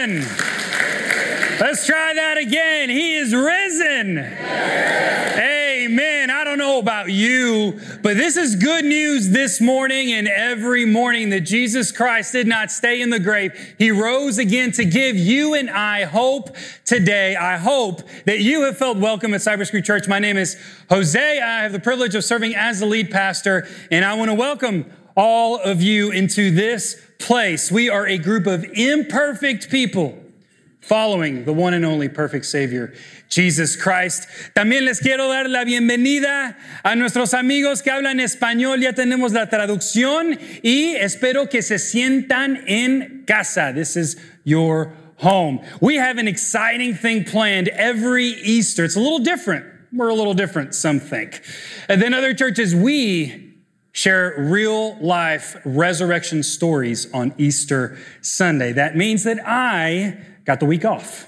risen. Let's try that again. He is risen. Amen. I don't know about you, but this is good news this morning and every morning that Jesus Christ did not stay in the grave. He rose again to give you and I hope today. I hope that you have felt welcome at Cypress Creek Church. My name is Jose. I have the privilege of serving as the lead pastor, and I want to welcome all of you into this place. We are a group of imperfect people following the one and only perfect Savior, Jesus Christ. También les quiero dar la bienvenida a nuestros amigos que hablan español. Ya tenemos la traducción y espero que se sientan en casa. This is your home. We have an exciting thing planned every Easter. It's a little different. We're a little different, some think. And then other churches, we share real life resurrection stories on Easter Sunday. That means that I got the week off.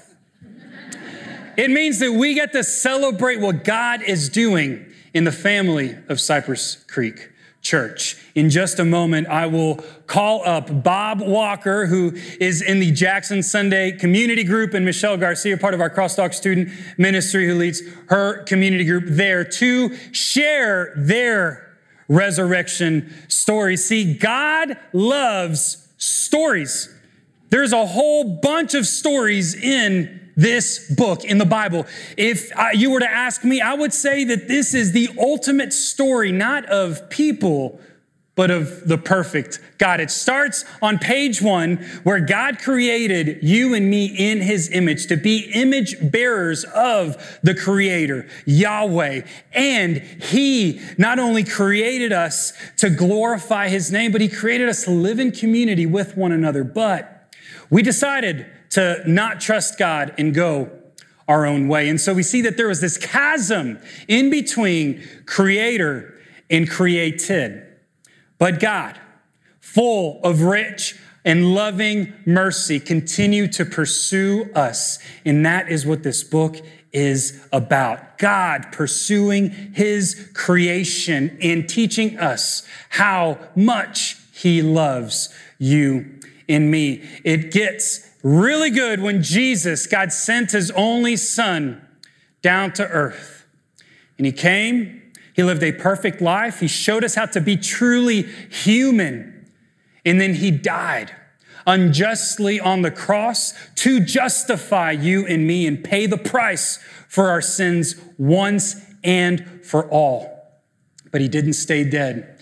It means that we get to celebrate what God is doing in the family of Cypress Creek Church. In just a moment, I will call up Bob Walker, who is in the Jackson Sunday Community Group, and Michelle Garcia, part of our Crosstalk student ministry, who leads her community group there, to share their resurrection story. See, God loves stories. There's a whole bunch of stories in this book in the Bible. If you were to ask me, I would say that this is the ultimate story, not of people, but of the perfect God. It starts on page one where God created you and me in his image to be image bearers of the creator, Yahweh. And he not only created us to glorify his name, but he created us to live in community with one another. But we decided to not trust God and go our own way. And so we see that there was this chasm in between creator and created. But God, full of rich and loving mercy, continue to pursue us. And that is what this book is about. God pursuing his creation and teaching us how much he loves you and me. It gets really good when Jesus, God sent his only son down to earth. And he came he lived a perfect life. He showed us how to be truly human. And then he died unjustly on the cross to justify you and me and pay the price for our sins once and for all. But he didn't stay dead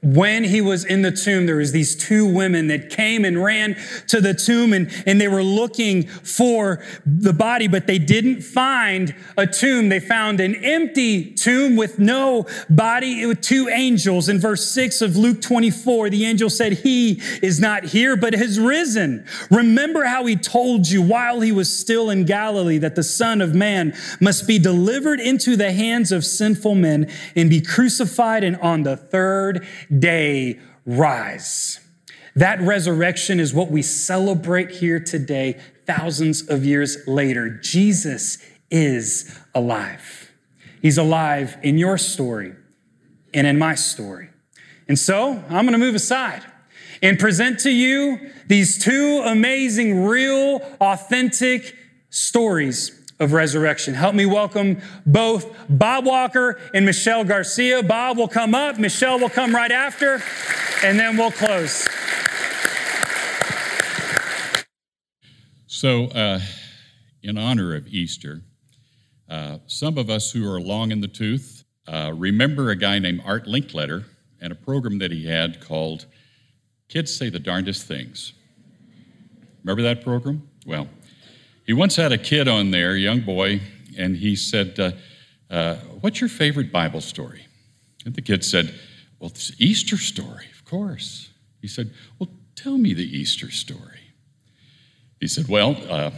when he was in the tomb, there was these two women that came and ran to the tomb and, and they were looking for the body, but they didn't find a tomb. They found an empty tomb with no body with two angels. In verse six of Luke 24, the angel said, he is not here, but has risen. Remember how he told you while he was still in Galilee that the son of man must be delivered into the hands of sinful men and be crucified and on the third day rise. That resurrection is what we celebrate here today, thousands of years later. Jesus is alive. He's alive in your story and in my story. And so I'm going to move aside and present to you these two amazing, real, authentic stories of resurrection. Help me welcome both Bob Walker and Michelle Garcia. Bob will come up, Michelle will come right after, and then we'll close. So, uh, in honor of Easter, uh, some of us who are long in the tooth uh, remember a guy named Art Linkletter and a program that he had called Kids Say the Darndest Things. Remember that program? Well, he once had a kid on there, a young boy, and he said, uh, uh, What's your favorite Bible story? And the kid said, Well, it's Easter story, of course. He said, Well, tell me the Easter story. He said, Well, uh,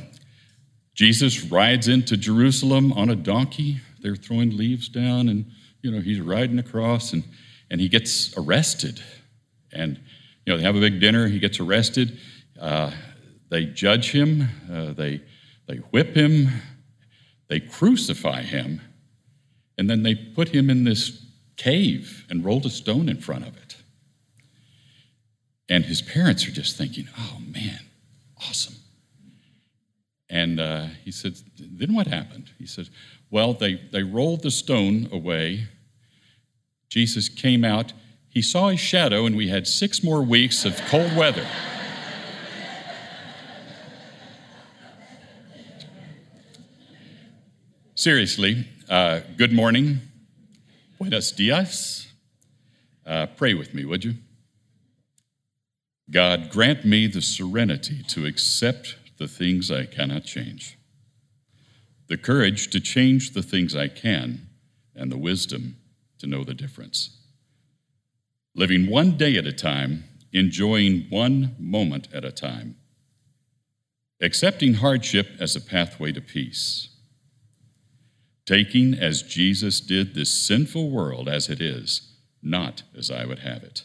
Jesus rides into Jerusalem on a donkey. They're throwing leaves down, and you know he's riding across, and and he gets arrested. And you know they have a big dinner. He gets arrested. Uh, they judge him. Uh, they they whip him, they crucify him, and then they put him in this cave and rolled a stone in front of it. And his parents are just thinking, oh man, awesome. And uh, he said, Then what happened? He said, Well, they, they rolled the stone away. Jesus came out. He saw his shadow, and we had six more weeks of cold weather. Seriously, uh, good morning. Buenos dias. Uh, pray with me, would you? God, grant me the serenity to accept the things I cannot change, the courage to change the things I can, and the wisdom to know the difference. Living one day at a time, enjoying one moment at a time, accepting hardship as a pathway to peace, taking as Jesus did this sinful world as it is, not as I would have it,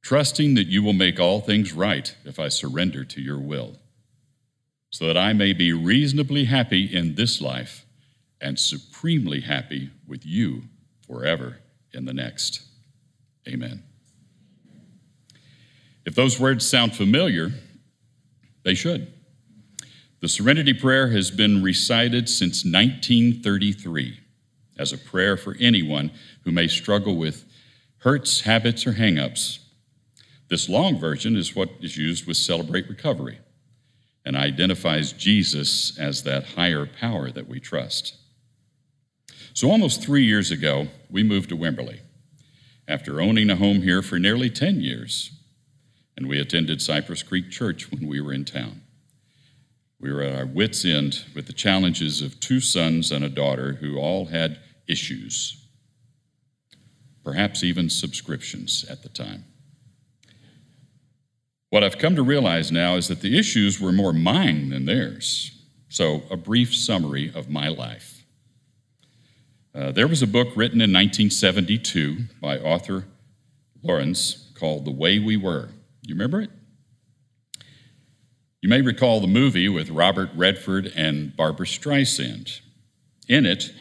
trusting that you will make all things right if I surrender to your will so that I may be reasonably happy in this life and supremely happy with you forever in the next. Amen. If those words sound familiar, they should. The Serenity Prayer has been recited since 1933 as a prayer for anyone who may struggle with hurts, habits, or hangups. This long version is what is used with Celebrate Recovery and identifies Jesus as that higher power that we trust. So, almost three years ago, we moved to Wimberley after owning a home here for nearly 10 years, and we attended Cypress Creek Church when we were in town. We were at our wits' end with the challenges of two sons and a daughter who all had issues, perhaps even subscriptions at the time. What I've come to realize now is that the issues were more mine than theirs. So, a brief summary of my life. Uh, there was a book written in 1972 by Arthur Laurents called The Way We Were. You remember it? You may recall the movie with Robert Redford and Barbra Streisand. In it,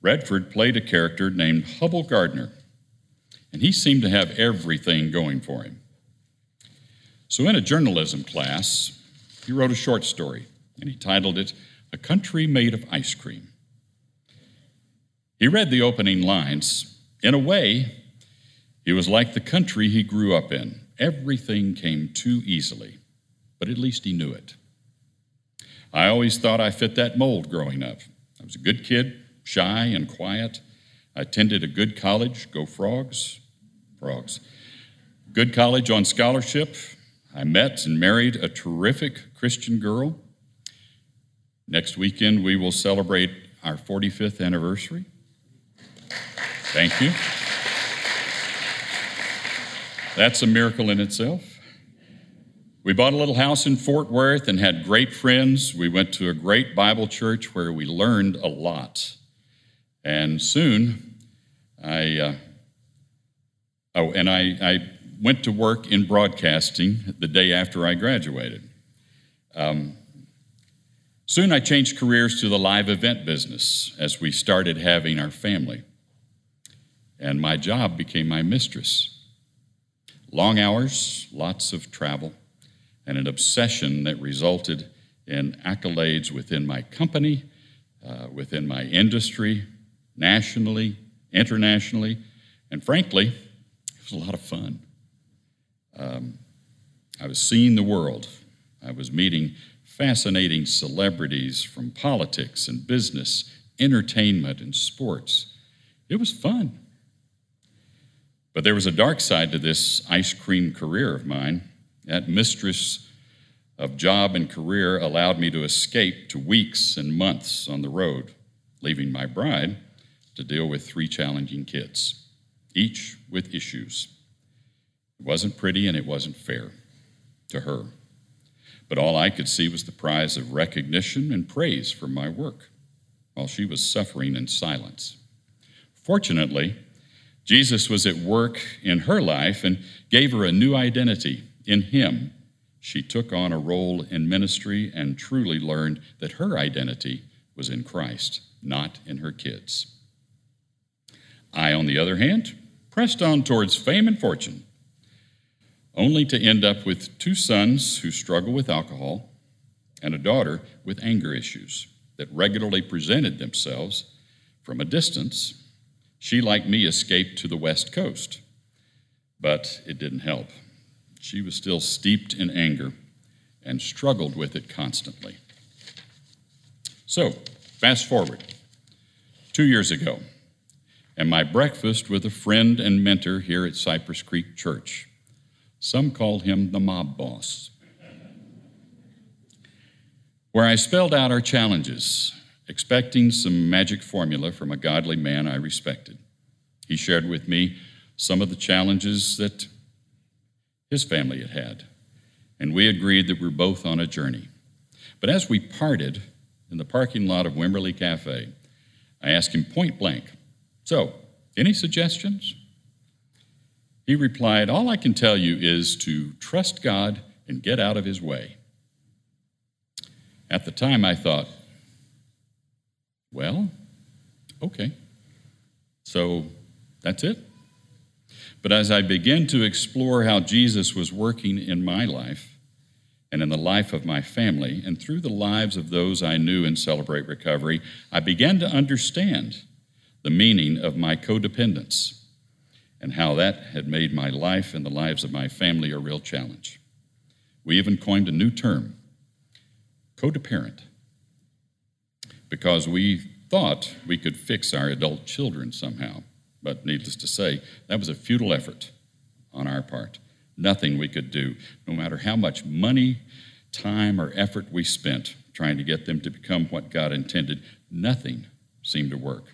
Redford played a character named Hubbell Gardiner, and he seemed to have everything going for him. So, in a journalism class, he wrote a short story, and he titled it A Country Made of Ice Cream. He read the opening lines. In a way, he was like the country he grew up in. Everything came too easily, but at least he knew it. I always thought I fit that mold growing up. I was a good kid, shy and quiet. I attended a good college, go frogs, frogs. Good college on scholarship, I met and married a terrific Christian girl. Next weekend, we will celebrate our 45th anniversary. Thank you. That's a miracle in itself. We bought a little house in Fort Worth and had great friends. We went to a great Bible church where we learned a lot. And soon, I, uh, oh, and I, I went to work in broadcasting the day after I graduated. Um, soon I changed careers to the live event business as we started having our family. And my job became my mistress. Long hours, lots of travel, and an obsession that resulted in accolades within my company, uh, within my industry, nationally, internationally, and frankly, it was a lot of fun. Um, I was seeing the world. I was meeting fascinating celebrities from politics and business, entertainment and sports. It was fun. But there was a dark side to this ice cream career of mine. That mistress of job and career allowed me to escape to weeks and months on the road, leaving my bride to deal with three challenging kids, each with issues. It wasn't pretty and it wasn't fair to her. But all I could see was the prize of recognition and praise for my work while she was suffering in silence. Fortunately, Jesus was at work in her life and gave her a new identity. In Him, she took on a role in ministry and truly learned that her identity was in Christ, not in her kids. I, on the other hand, pressed on towards fame and fortune only to end up with two sons who struggle with alcohol, and a daughter with anger issues that regularly presented themselves from a distance. She, like me, escaped to the West Coast, but it didn't help. She was still steeped in anger and struggled with it constantly. So, fast forward two years ago, and my breakfast with a friend and mentor here at Cypress Creek Church. Some called him the mob boss. Where I spelled out our challenges, expecting some magic formula from a godly man I respected. He shared with me some of the challenges that his family had had, and we agreed that we're both on a journey. But as we parted in the parking lot of Wimberley Cafe, I asked him point blank, So, any suggestions? He replied, All I can tell you is to trust God and get out of his way. At the time, I thought, Well, okay. So that's it. But as I began to explore how Jesus was working in my life and in the life of my family and through the lives of those I knew in Celebrate Recovery, I began to understand the meaning of my codependence and how that had made my life and the lives of my family a real challenge. We even coined a new term, codeparent, because we thought we could fix our adult children somehow. But needless to say, that was a futile effort on our part. Nothing we could do, no matter how much money, time, or effort we spent trying to get them to become what God intended, nothing seemed to work.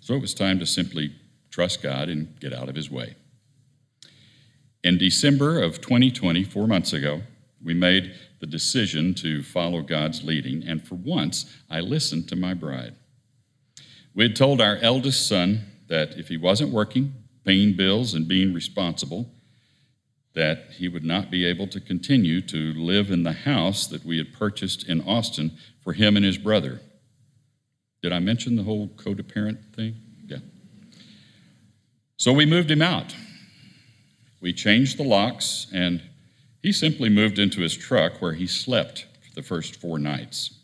So it was time to simply trust God and get out of his way. In December of 2020, four months ago, we made the decision to follow God's leading, and for once, I listened to my bride. We had told our eldest son that if he wasn't working, paying bills, and being responsible, that he would not be able to continue to live in the house that we had purchased in Austin for him and his brother. Did I mention the whole codeparent thing? Yeah. So we moved him out. We changed the locks, and he simply moved into his truck where he slept for the first four nights,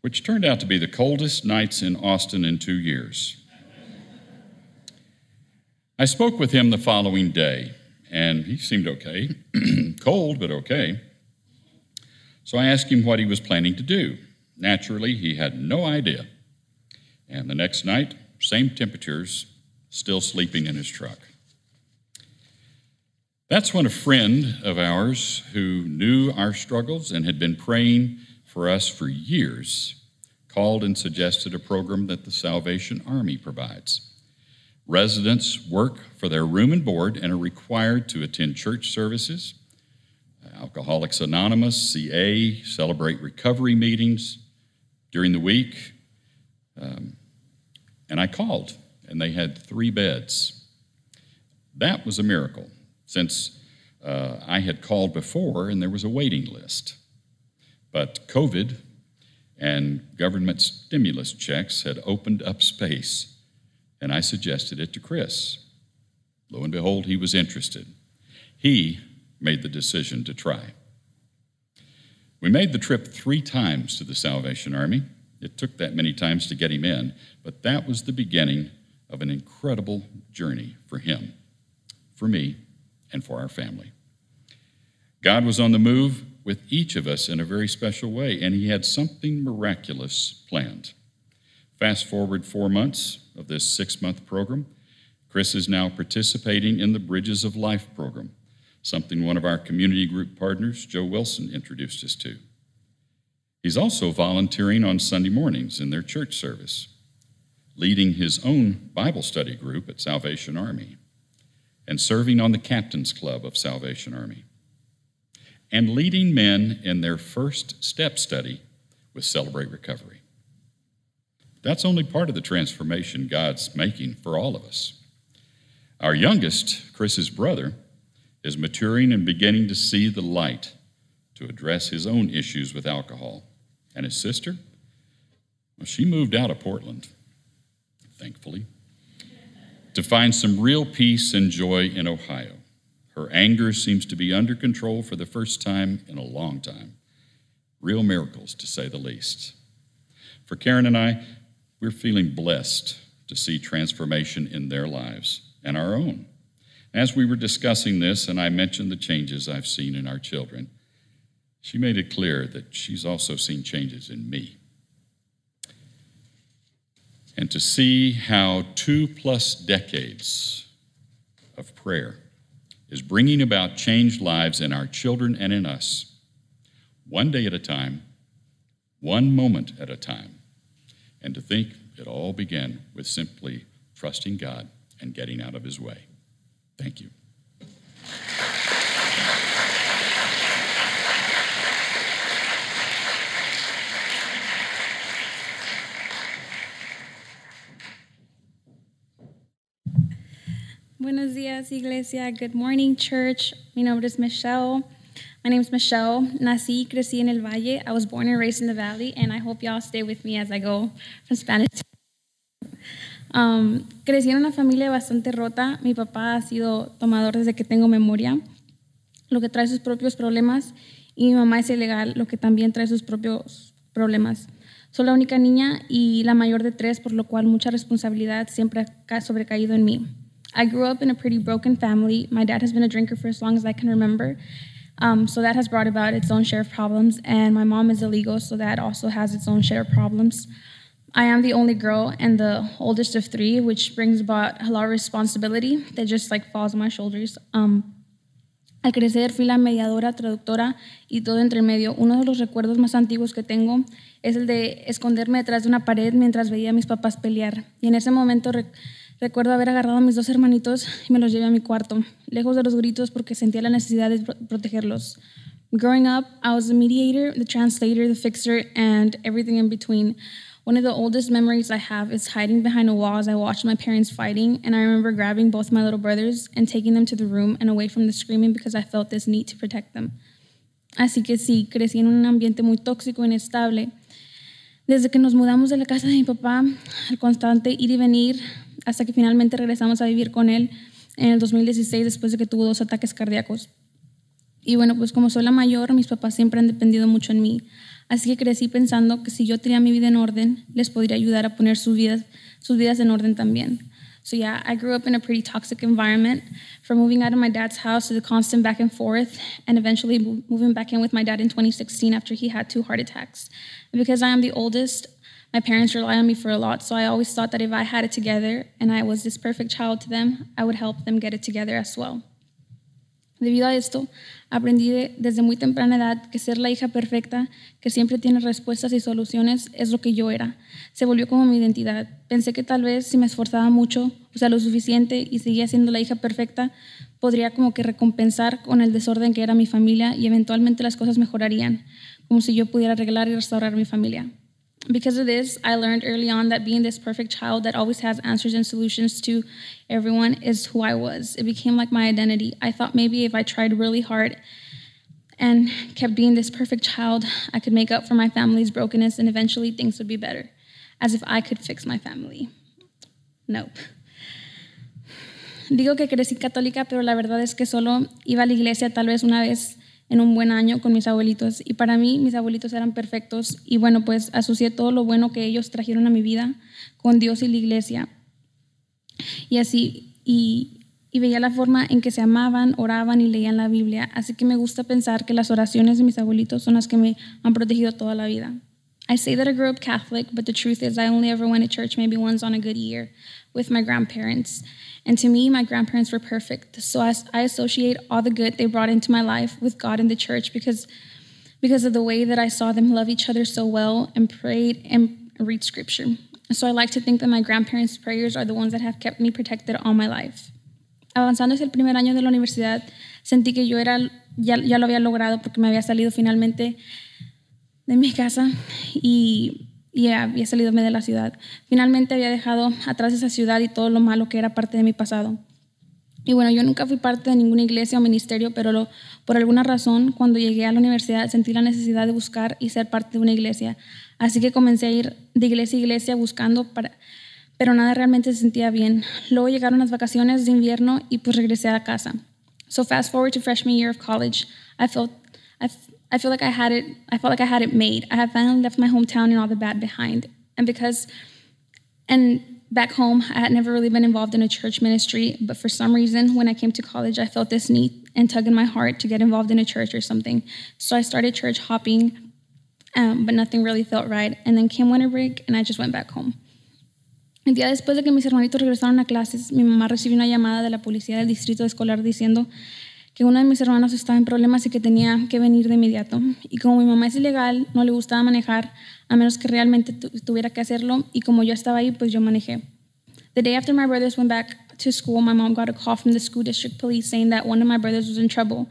which turned out to be the coldest nights in Austin in two years. I spoke with him the following day, and he seemed okay. Cold, but okay. So I asked him what he was planning to do. Naturally, he had no idea. And the next night, same temperatures, still sleeping in his truck. That's when a friend of ours who knew our struggles and had been praying for us for years called and suggested a program that the Salvation Army provides. Residents work for their room and board and are required to attend church services, Alcoholics Anonymous, CA, Celebrate Recovery meetings during the week, um, and I called, and they had three beds. That was a miracle, since uh, I had called before and there was a waiting list. But COVID and government stimulus checks had opened up space, and I suggested it to Chris. Lo and behold, he was interested. He made the decision to try. We made the trip three times to the Salvation Army. It took that many times to get him in, but that was the beginning of an incredible journey for him, for me, and for our family. God was on the move with each of us in a very special way, and he had something miraculous planned. Fast forward four months of this six month program, Chris is now participating in the Bridges of Life program, something one of our community group partners, Joe Wilson, introduced us to. He's also volunteering on Sunday mornings in their church service, leading his own Bible study group at Salvation Army, and serving on the Captain's Club of Salvation Army, and leading men in their first step study with Celebrate Recovery. That's only part of the transformation God's making for all of us. Our youngest, Chris's brother, is maturing and beginning to see the light to address his own issues with alcohol. And his sister? Well, she moved out of Portland, thankfully, to find some real peace and joy in Ohio. Her anger seems to be under control for the first time in a long time. Real miracles, to say the least. For Karen and I, we're feeling blessed to see transformation in their lives and our own. As we were discussing this, and I mentioned the changes I've seen in our children, she made it clear that she's also seen changes in me. And to see how two plus decades of prayer is bringing about changed lives in our children and in us, one day at a time, one moment at a time, and to think it all began with simply trusting God and getting out of His way. Thank you. Buenos días, iglesia. Good morning, church. Mi nombre es Michelle. My name is Michelle. Nací crecí en el Valle. I was born and raised in the Valley, and I hope y'all stay with me as I go from Spanish. Um, crecí en una familia bastante rota. Mi papá ha sido tomador desde que tengo memoria, lo que trae sus propios problemas, y mi mamá es ilegal, lo que también trae sus propios problemas. Soy la única niña y la mayor de tres, por lo cual mucha responsabilidad siempre ha sobrecaído en mí. I grew up in a pretty broken family. My dad has been a drinker for as long as I can remember. Um, so that has brought about its own share of problems. And my mom is illegal, so that also has its own share of problems. I am the only girl and the oldest of three, which brings about a lot of responsibility that just like falls on my shoulders. Um, al crecer fui la mediadora, traductora y todo entre medio. Uno de los recuerdos más antiguos que tengo es el de esconderme detrás de una pared mientras veía a mis papás pelear. Y en ese momento Recuerdo haber agarrado a mis dos hermanitos y me los llevé a mi cuarto, lejos de los gritos porque sentía la necesidad de protegerlos. Growing up, I was the mediator, the translator, the fixer, and everything in between. One of the oldest memories I have is hiding behind a wall as I watched my parents fighting, and I remember grabbing both my little brothers and taking them to the room and away from the screaming because I felt this need to protect them. Así que sí, crecí en un ambiente muy tóxico, inestable. Desde que nos mudamos de la casa de mi papá, el constante ir y venir, hasta que finalmente regresamos a vivir con él en el 2016 después de que tuvo dos ataques cardíacos. Y bueno, pues como soy la mayor, mis papás siempre han dependido mucho en mí. Así que crecí pensando que si yo tenía mi vida en orden, les podría ayudar a poner sus vidas, sus vidas en orden también. So yeah, I grew up in a pretty toxic environment, from moving out of my dad's house to the constant back and forth, and eventually moving back in with my dad in 2016 after he had two heart attacks. Because I am the oldest, my parents rely on me for a lot, so I always thought that if I had it together and I was this perfect child to them, I would help them get it together as well. Debido a esto, aprendí de, desde muy temprana edad que ser la hija perfecta, que siempre tiene respuestas y soluciones, es lo que yo era. Se volvió como mi identidad. Pensé que tal vez si me esforzaba mucho, o sea, lo suficiente, y seguía siendo la hija perfecta, podría como que recompensar con el desorden que era mi familia y eventualmente las cosas mejorarían, como si yo pudiera arreglar y restaurar mi familia. Because of this, I learned early on that being this perfect child that always has answers and solutions to everyone is who I was. It became like my identity. I thought maybe if I tried really hard and kept being this perfect child, I could make up for my family's brokenness and eventually things would be better, as if I could fix my family. Nope. Digo que crecí católica, pero la verdad es que solo iba a la iglesia tal vez una vez en un buen año con mis abuelitos y para mí mis abuelitos eran perfectos y bueno, pues asocié todo lo bueno que ellos trajeron a mi vida con Dios y la iglesia. Y así, y, y veía la forma en que se amaban, oraban y leían la Biblia. Así que me gusta pensar que las oraciones de mis abuelitos son las que me han protegido toda la vida. I say that I grew up Catholic, but the truth is I only ever went to church maybe once on a good year with my grandparents. And to me, my grandparents were perfect. So I, I associate all the good they brought into my life with God and the church because, because of the way that I saw them love each other so well and prayed and read scripture. So I like to think that my grandparents' prayers are the ones that have kept me protected all my life. Avanzando hacia el primer año de la universidad, sentí que yo era, ya, ya lo había logrado porque me había salido finalmente de mi casa y y había salido de la ciudad. Finalmente había dejado atrás esa ciudad y todo lo malo que era parte de mi pasado. Y bueno, yo nunca fui parte de ninguna iglesia o ministerio, pero por alguna razón, cuando llegué a la universidad sentí la necesidad de buscar y ser parte de una iglesia. Así que comencé a ir de iglesia a iglesia buscando, para, pero nada realmente se sentía bien. Luego llegaron las vacaciones de invierno y pues regresé a casa. So fast forward to freshman year of college, I felt I, I feel like I had it. I felt like I had it made. I had finally left my hometown and all the bad behind. And because, and back home, I had never really been involved in a church ministry. But for some reason, when I came to college, I felt this need and tug in my heart to get involved in a church or something. So I started church hopping, um, but nothing really felt right. And then came winter break, and I just went back home. El día después de que mis hermanitos regresaron a clases, mi mamá recibió una llamada de la policía del distrito escolar diciendo que uno de mis hermanos estaba en problemas y que tenía que venir de inmediato. Y como mi mamá es ilegal, no le gustaba manejar a menos que realmente tu- tuviera que hacerlo. Y como yo estaba ahí, pues yo manejé. The day after my brothers went back to school, my mom got a call from the school district police saying that one of my brothers was in trouble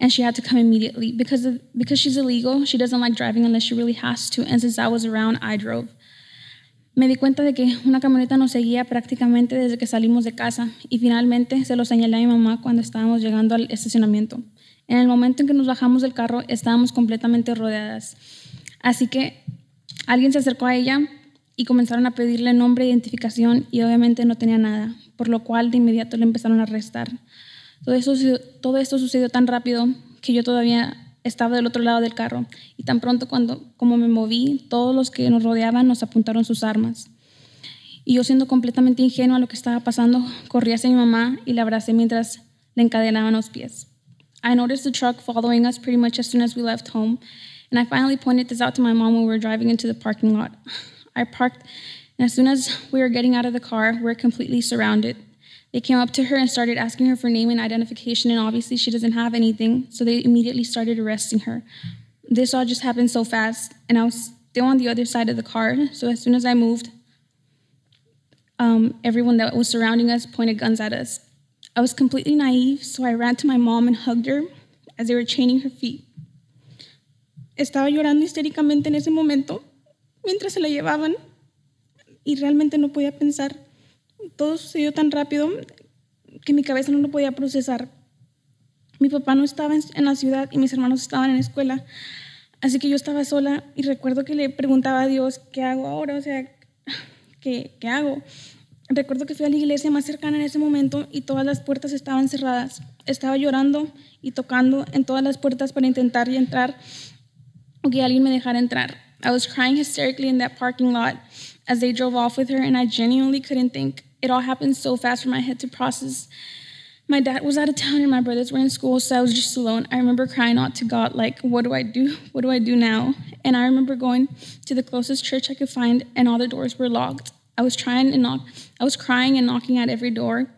and she had to come immediately. Because, of, because she's illegal, she doesn't like driving unless she really has to. And since I was around, I drove. Me di cuenta de que una camioneta nos seguía prácticamente desde que salimos de casa y finalmente se lo señalé a mi mamá cuando estábamos llegando al estacionamiento. En el momento en que nos bajamos del carro estábamos completamente rodeadas. Así que alguien se acercó a ella y comenzaron a pedirle nombre e identificación y obviamente no tenía nada, por lo cual de inmediato le empezaron a arrestar. Todo, todo esto sucedió tan rápido que yo todavía estaba del otro lado del carro y tan pronto cuando como me moví, todos los que nos rodeaban nos apuntaron sus armas. Y yo siendo completamente ingenua a lo que estaba pasando, corrí hacia mi mamá y la abracé mientras le encadenaban los pies. I noticed the truck following us pretty much as soon as we left home, and I finally pointed this out to my mom when we were driving into the parking lot. I parked, and as soon as we were getting out of the car, we were completely surrounded. They came up to her and started asking her for name and identification, and obviously she doesn't have anything, so they immediately started arresting her. This all just happened so fast, and I was still on the other side of the car, so as soon as I moved, um, everyone that was surrounding us pointed guns at us. I was completely naive, so I ran to my mom and hugged her as they were chaining her feet. Estaba llorando histéricamente en ese momento mientras se la llevaban y realmente no podía pensar. Todo sucedió tan rápido que mi cabeza no lo podía procesar. Mi papá no estaba en, la ciudad y mis hermanos estaban en la escuela, así que yo estaba sola y recuerdo que le preguntaba a Dios, ¿qué hago ahora? O sea, ¿qué, qué hago? Recuerdo que fui a la iglesia más cercana en ese momento y todas las puertas estaban cerradas. Estaba llorando y tocando en todas las puertas para intentar entrar o que alguien me dejara entrar. I was crying hysterically in that parking lot as they drove off with her, and I genuinely couldn't think. It all happened so fast for my head to process. My dad was out of town and my brothers were in school, so I was just alone. I remember crying out to God, like, what do I do? What do I do now? And I remember going to the closest church I could find, and all the doors were locked. I was trying and knock, I was crying and knocking at every door,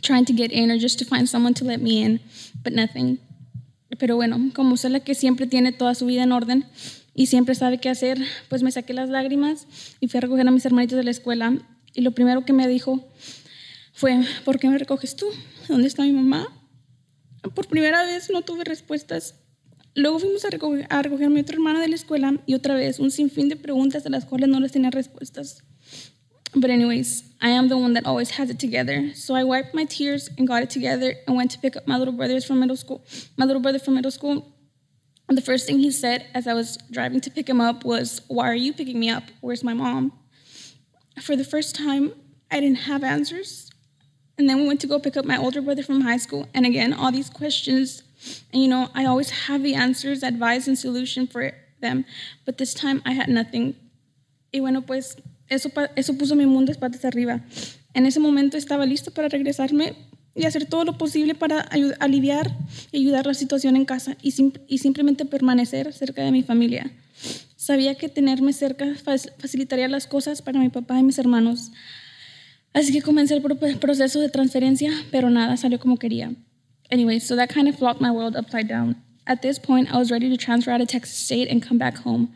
trying to get in or just to find someone to let me in, but nothing. Pero bueno, como soy la que siempre tiene toda su vida en orden y siempre sabe qué hacer, pues me saqué las lágrimas y fui a recoger a mis hermanitos de la escuela. Y lo primero que me dijo fue, ¿por qué me recoges tú? ¿Dónde está mi mamá? Por primera vez no tuve respuestas. Luego fuimos a recoger, a recoger a mi otra hermana de la escuela y otra vez un sinfín de preguntas a las cuales no les tenía respuestas. But anyways, I am the one that always has it together. So I wiped my tears and got it together and went to pick up my little brothers from middle school. My little brother from middle school. And the first thing he said as I was driving to pick him up was, "Why are you picking me up? Where's my mom?" For the first time, I didn't have answers. And then we went to go pick up my older brother from high school. And again, all these questions. And you know, I always have the answers, advice, and solution for them. But this time I had nothing. Y bueno, pues eso, eso puso mi mundo patas arriba. En ese momento estaba listo para regresarme y hacer todo lo posible para aliviar y ayudar la situación en casa y, sim- y simplemente permanecer cerca de mi familia. Sabía que tenerme cerca facilitaría las cosas para mi papá y mis hermanos. Así que comencé el proceso de transferencia, pero nada salió como quería. Anyway, so that kind of flopped my world upside down. At this point, I was ready to transfer out of Texas State and come back home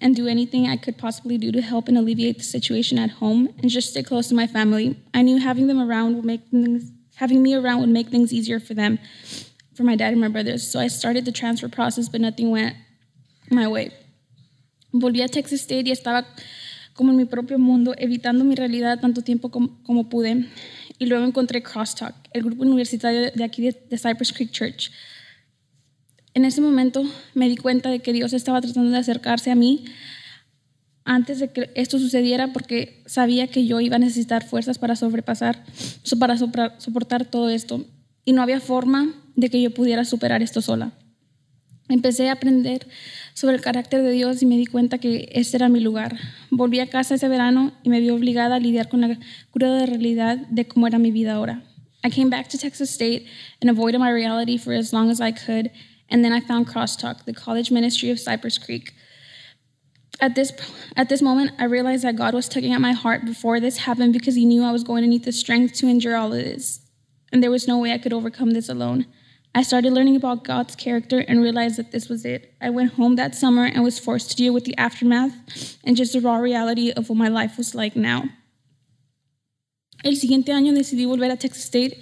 and do anything I could possibly do to help and alleviate the situation at home and just stay close to my family. I knew having them around would make things, having me around would make things easier for them, for my dad and my brothers. So I started the transfer process, but nothing went my way. Volví a Texas State y estaba como en mi propio mundo, evitando mi realidad tanto tiempo como, pude. Y luego encontré Crosstalk, el grupo universitario de aquí de, Cypress Creek Church. En ese momento me di cuenta de que Dios estaba tratando de acercarse a mí antes de que esto sucediera porque sabía que yo iba a necesitar fuerzas para sobrepasar, so- para soportar todo esto. Y no había forma de que yo pudiera superar esto sola. Empecé a aprender sobre el carácter de Dios y me di cuenta que este era mi lugar. Volví a casa ese verano y me vi obligada a lidiar con la cruda realidad de cómo era mi vida ahora. I came back to Texas State and avoided my reality for as long as I could, and then I found Crosstalk, the college ministry of Cypress Creek. At this, at this moment, I realized that God was tugging at my heart before this happened because He knew I was going to need the strength to endure all of this. And there was no way I could overcome this alone. I started learning about God's character and realized that this was it. I went home that summer and was forced to deal with the aftermath and just the raw reality of what my life was like now. El siguiente año decidí volver a Texas State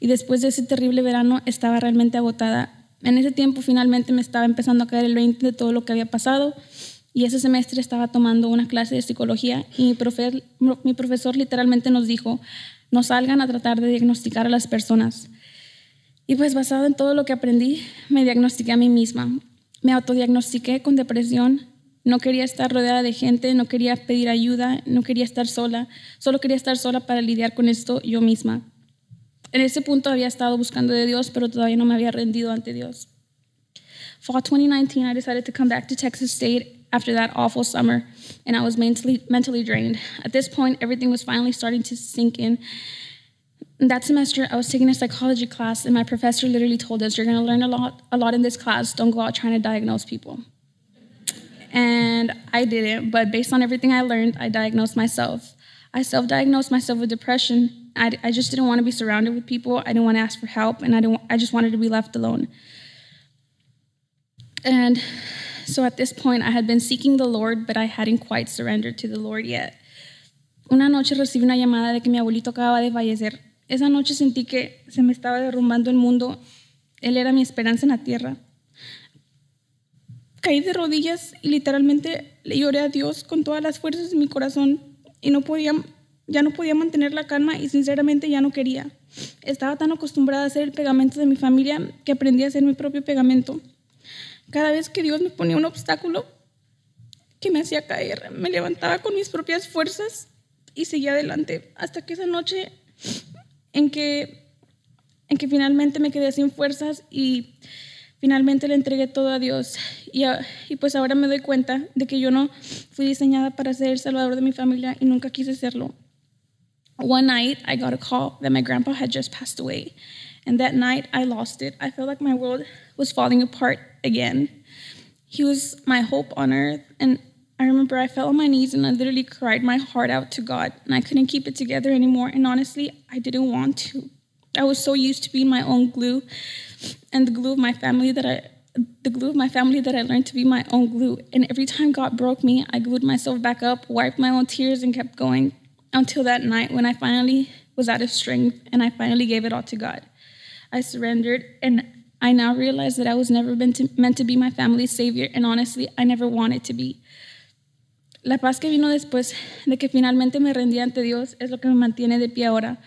y después de ese terrible verano estaba realmente agotada. En ese tiempo finalmente me estaba empezando a caer el 20 de todo lo que había pasado y ese semestre estaba tomando una clase de psicología y mi, profe mi profesor literalmente nos dijo, no salgan a tratar de diagnosticar a las personas. Y pues basado en todo lo que aprendí, me diagnostiqué a mí misma. Me autodiagnostiqué con depresión. No quería estar rodeada de gente, no quería pedir ayuda, no quería estar sola. Solo quería estar sola para lidiar con esto yo misma. En ese punto había estado buscando de Dios, pero todavía no me había rendido ante Dios. Fall 2019, I decided to come back to Texas State after that awful summer, and I was mentally, mentally drained. At this point, everything was finally starting to sink in. That semester, I was taking a psychology class, and my professor literally told us, "You're going to learn a lot, a lot in this class. Don't go out trying to diagnose people." And I didn't, but based on everything I learned, I diagnosed myself. I self-diagnosed myself with depression. I, I just didn't want to be surrounded with people. I didn't want to ask for help, and I didn't. I just wanted to be left alone. And so at this point, I had been seeking the Lord, but I hadn't quite surrendered to the Lord yet. Una noche recibí una llamada de que mi abuelito acababa de fallecer. Esa noche sentí que se me estaba derrumbando el mundo. Él era mi esperanza en la tierra. Caí de rodillas y literalmente le lloré a Dios con todas las fuerzas de mi corazón y no podía, ya no podía mantener la calma y sinceramente ya no quería. Estaba tan acostumbrada a hacer el pegamento de mi familia que aprendí a hacer mi propio pegamento. Cada vez que Dios me ponía un obstáculo que me hacía caer, me levantaba con mis propias fuerzas y seguía adelante hasta que esa noche en que, en que finalmente me quedé sin fuerzas y finalmente le entregué todo a Dios. Y, y pues ahora me doy cuenta de que yo no fui diseñada para ser el salvador de mi familia y nunca quise serlo. One night, I got a call that my grandpa had just passed away. And that night, I lost it. I felt like my world was falling apart again. He was my hope on earth. And I remember I fell on my knees and I literally cried my heart out to God. And I couldn't keep it together anymore. And honestly, I didn't want to. I was so used to being my own glue and the glue of my family that I the glue of my family that I learned to be my own glue. And every time God broke me, I glued myself back up, wiped my own tears, and kept going until that night when I finally was out of strength and I finally gave it all to God. I surrendered, and I now realize that I was never meant to be my family's savior, and honestly, I never wanted to be. La paz que vino después de que finalmente me rendí ante Dios es lo que me mantiene de pie ahora.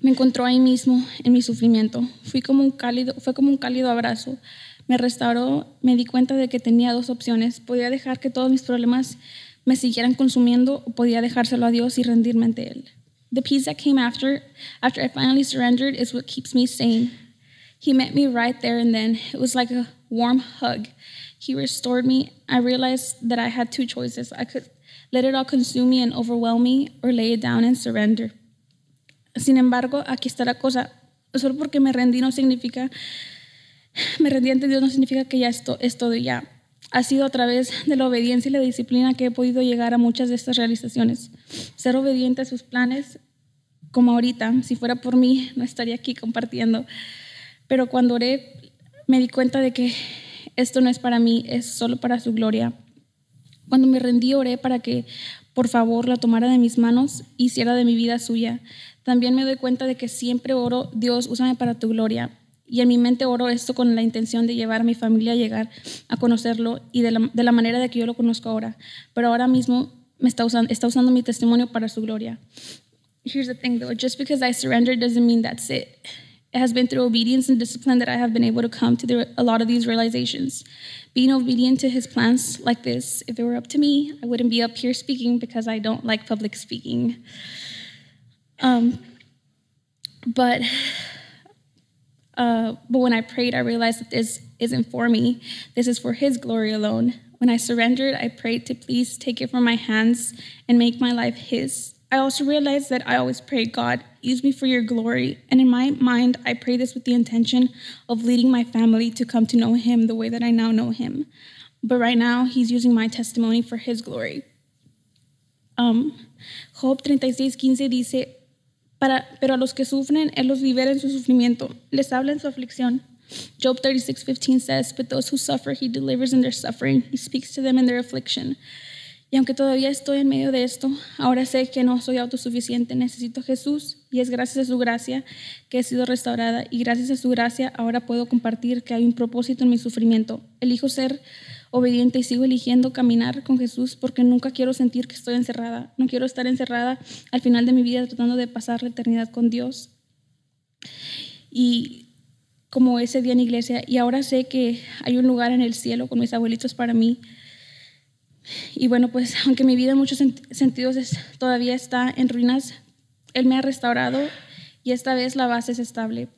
Me encontró ahí mismo en mi sufrimiento. Fui como un cálido, fue como un cálido abrazo. Me restauró, me di cuenta de que tenía dos opciones. Podía dejar que todos mis problemas me siguieran consumiendo o podía dejárselo a Dios y rendirme ante Él. The peace that came after, after I finally surrendered, is what keeps me sane. He met me right there and then. It was like a warm hug. He restored me. I realized that I had two choices. I could let it all consume me and overwhelm me, or lay it down and surrender. Sin embargo, aquí está la cosa. Solo porque me rendí no significa, me rendí ante Dios no significa que ya esto es todo ya. Ha sido a través de la obediencia y la disciplina que he podido llegar a muchas de estas realizaciones. Ser obediente a sus planes, como ahorita, si fuera por mí, no estaría aquí compartiendo. Pero cuando oré, me di cuenta de que esto no es para mí, es solo para su gloria. Cuando me rendí, oré para que, por favor, la tomara de mis manos y hiciera de mi vida suya. También me doy cuenta de que siempre oro, Dios, úsame para tu gloria. Y en mi mente oro esto con la intención de llevar a mi familia a llegar a conocerlo y de la, de la manera de que yo lo conozco ahora. Pero ahora mismo me está usando, está usando mi testimonio para su gloria. Here's the thing though, just because I surrendered doesn't mean that's it. It has been through obedience and discipline that I have been able to come to the, a lot of these realizations. Being obedient to his plans like this, if it were up to me, I wouldn't be up here speaking because I don't like public speaking. Um, but Uh, but when I prayed, I realized that this isn't for me. This is for His glory alone. When I surrendered, I prayed to please take it from my hands and make my life His. I also realized that I always pray, God, use me for your glory. And in my mind, I pray this with the intention of leading my family to come to know Him the way that I now know Him. But right now, He's using my testimony for His glory. Um, Job 36:15 dice, Para, pero a los que sufren, Él los libera en su sufrimiento, les habla en su aflicción. Job 36:15 says, But those who suffer, He delivers in their suffering. He speaks to them in their affliction. Y aunque todavía estoy en medio de esto, ahora sé que no soy autosuficiente, necesito a Jesús y es gracias a su gracia que he sido restaurada y gracias a su gracia ahora puedo compartir que hay un propósito en mi sufrimiento. Elijo ser obediente y sigo eligiendo caminar con Jesús porque nunca quiero sentir que estoy encerrada, no quiero estar encerrada al final de mi vida tratando de pasar la eternidad con Dios. Y como ese día en iglesia, y ahora sé que hay un lugar en el cielo con mis abuelitos para mí. Y bueno, pues aunque mi vida en muchos sentidos todavía está en ruinas, Él me ha restaurado y esta vez la base es estable.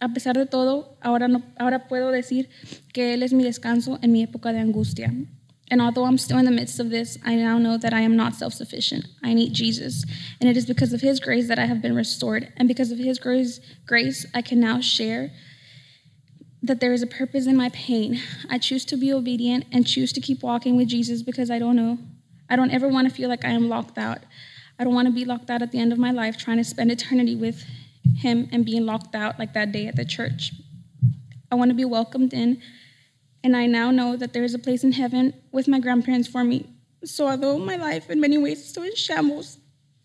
A pesar de todo, ahora, no, ahora puedo decir que Él es mi descanso en mi época de angustia. And although I'm still in the midst of this, I now know that I am not self sufficient. I need Jesus. And it is because of His grace that I have been restored. And because of His grace I can now share that there is a purpose in my pain. I choose to be obedient and choose to keep walking with Jesus because I don't know. I don't ever want to feel like I am locked out. I don't want to be locked out at the end of my life trying to spend eternity with Him and being locked out like that day at the church. I want to be welcomed in, and I now know that there is a place in heaven with my grandparents for me. So, although my life in many ways is still in shambles,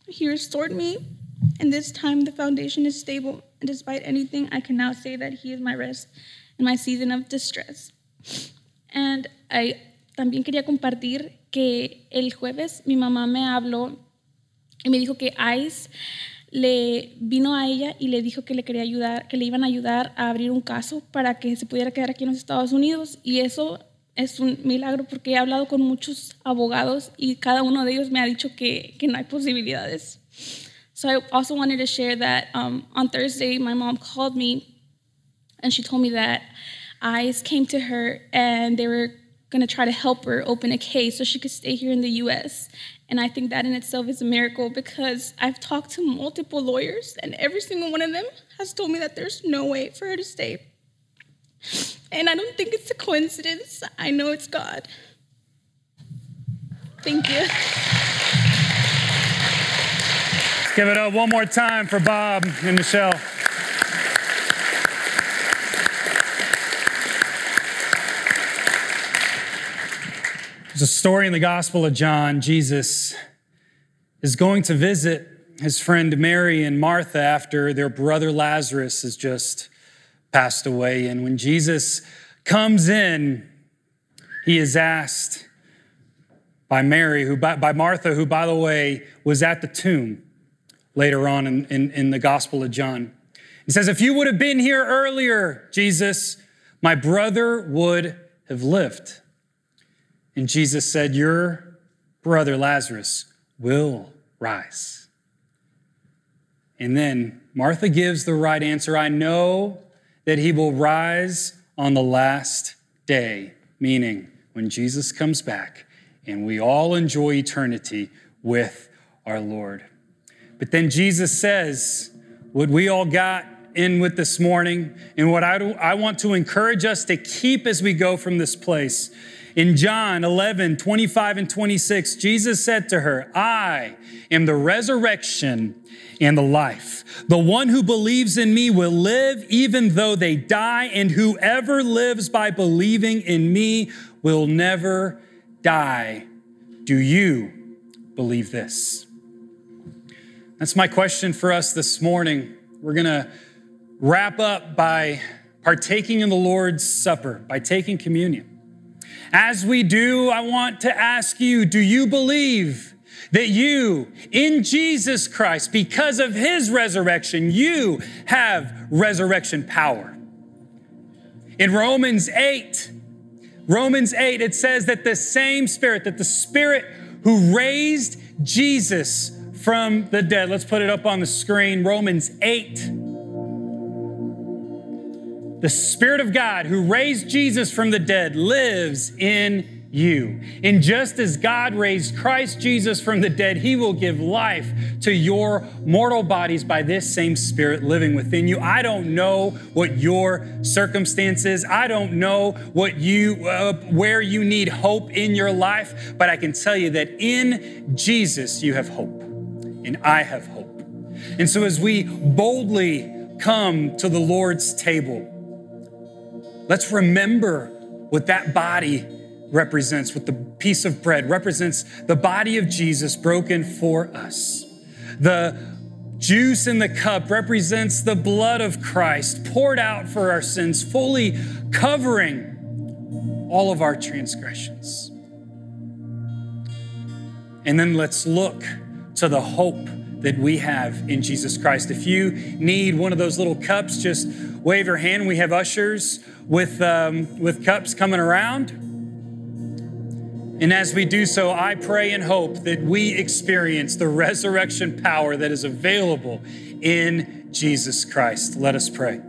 He restored me, and this time the foundation is stable. And despite anything, I can now say that He is my rest in my season of distress. And I también quería compartir que el jueves mi mamá me habló y me dijo que ICE le vino a ella y le dijo que le quería ayudar, que le iban a ayudar a abrir un caso para que se pudiera quedar aquí en los Estados Unidos. Y eso es un milagro porque he hablado con muchos abogados y cada uno de ellos me ha dicho que, que no hay posibilidades. So I also wanted to share that um, on Thursday, my mom called me and she told me that ICE came to her and they were going to try to help her open a case so she could stay here in the US. And I think that in itself is a miracle because I've talked to multiple lawyers, and every single one of them has told me that there's no way for her to stay. And I don't think it's a coincidence. I know it's God. Thank you. Give it up one more time for Bob and Michelle. There's a story in the Gospel of John. Jesus is going to visit his friend Mary and Martha after their brother Lazarus has just passed away. And when Jesus comes in, he is asked by Mary, who by, by Martha, who by the way was at the tomb later on in, in, in the Gospel of John. He says, If you would have been here earlier, Jesus, my brother would have lived. And Jesus said, Your brother Lazarus will rise. And then Martha gives the right answer I know that he will rise on the last day, meaning when Jesus comes back and we all enjoy eternity with our Lord. But then Jesus says, What we all got in with this morning, and what I, do, I want to encourage us to keep as we go from this place in John 11, 25 and 26, Jesus said to her, I am the resurrection and the life. The one who believes in me will live even though they die, and whoever lives by believing in me will never die. Do you believe this? That's my question for us this morning. We're going to wrap up by partaking in the Lord's Supper, by taking communion. As we do, I want to ask you do you believe that you, in Jesus Christ, because of his resurrection, you have resurrection power? In Romans 8, Romans 8, it says that the same Spirit, that the Spirit who raised Jesus from the dead, let's put it up on the screen, Romans 8. The Spirit of God who raised Jesus from the dead lives in you. And just as God raised Christ Jesus from the dead, he will give life to your mortal bodies by this same Spirit living within you. I don't know what your circumstances, I don't know what you uh, where you need hope in your life, but I can tell you that in Jesus you have hope. And I have hope. And so as we boldly come to the Lord's table, let's remember what that body represents, what the piece of bread represents the body of Jesus broken for us. The juice in the cup represents the blood of Christ poured out for our sins, fully covering all of our transgressions. And then let's look to the hope that we have in Jesus Christ. If you need one of those little cups, just wave your hand. We have ushers with, um, with cups coming around. And as we do so, I pray and hope that we experience the resurrection power that is available in Jesus Christ. Let us pray.